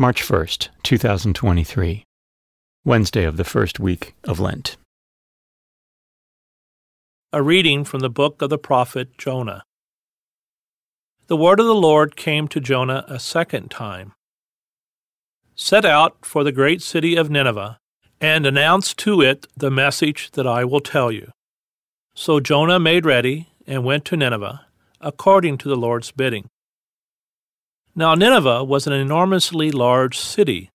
March 1st, 2023, Wednesday of the first week of Lent. A reading from the book of the prophet Jonah. The word of the Lord came to Jonah a second time. Set out for the great city of Nineveh, and announce to it the message that I will tell you. So Jonah made ready and went to Nineveh, according to the Lord's bidding. Now, Nineveh was an enormously large city.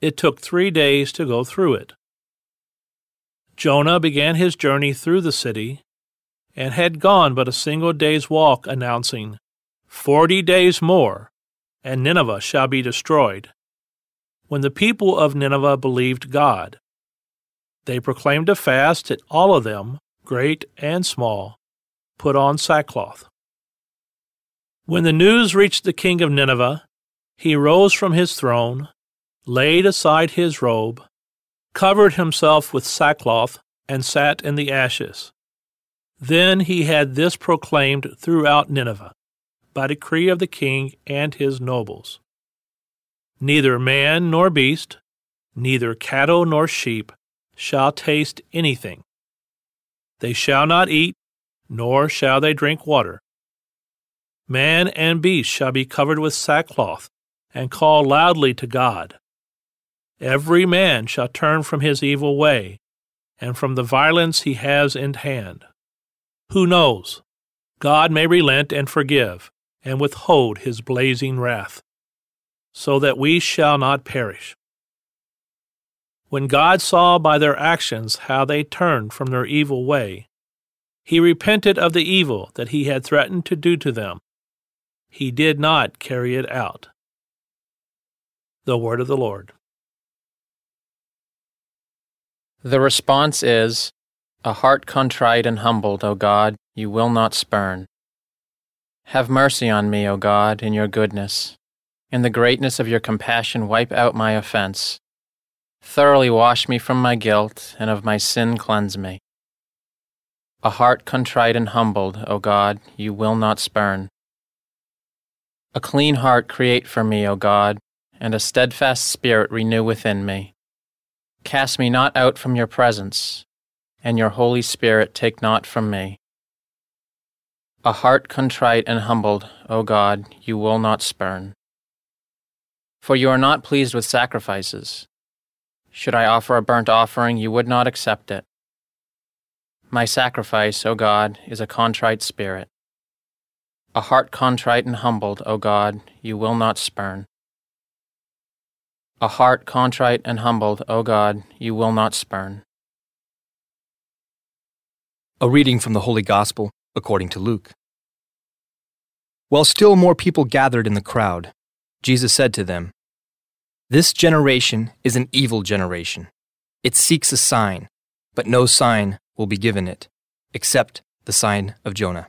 It took three days to go through it. Jonah began his journey through the city and had gone but a single day's walk, announcing, Forty days more, and Nineveh shall be destroyed. When the people of Nineveh believed God, they proclaimed a fast that all of them, great and small, put on sackcloth. When the news reached the king of Nineveh, he rose from his throne, laid aside his robe, covered himself with sackcloth, and sat in the ashes. Then he had this proclaimed throughout Nineveh, by decree of the king and his nobles Neither man nor beast, neither cattle nor sheep, shall taste anything. They shall not eat, nor shall they drink water Man and beast shall be covered with sackcloth, and call loudly to God. Every man shall turn from his evil way, and from the violence he has in hand. Who knows? God may relent and forgive, and withhold his blazing wrath, so that we shall not perish. When God saw by their actions how they turned from their evil way, he repented of the evil that he had threatened to do to them he did not carry it out. The Word of the Lord. The response is A heart contrite and humbled, O God, you will not spurn. Have mercy on me, O God, in your goodness. In the greatness of your compassion, wipe out my offense. Thoroughly wash me from my guilt, and of my sin cleanse me. A heart contrite and humbled, O God, you will not spurn. A clean heart create for me, O God, and a steadfast spirit renew within me. Cast me not out from your presence, and your Holy Spirit take not from me. A heart contrite and humbled, O God, you will not spurn. For you are not pleased with sacrifices. Should I offer a burnt offering, you would not accept it. My sacrifice, O God, is a contrite spirit. A heart contrite and humbled, O God, you will not spurn. A heart contrite and humbled, O God, you will not spurn. A reading from the Holy Gospel according to Luke. While still more people gathered in the crowd, Jesus said to them, This generation is an evil generation. It seeks a sign, but no sign will be given it, except the sign of Jonah.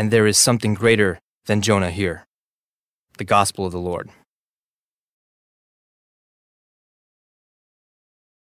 and there is something greater than Jonah here. The Gospel of the Lord.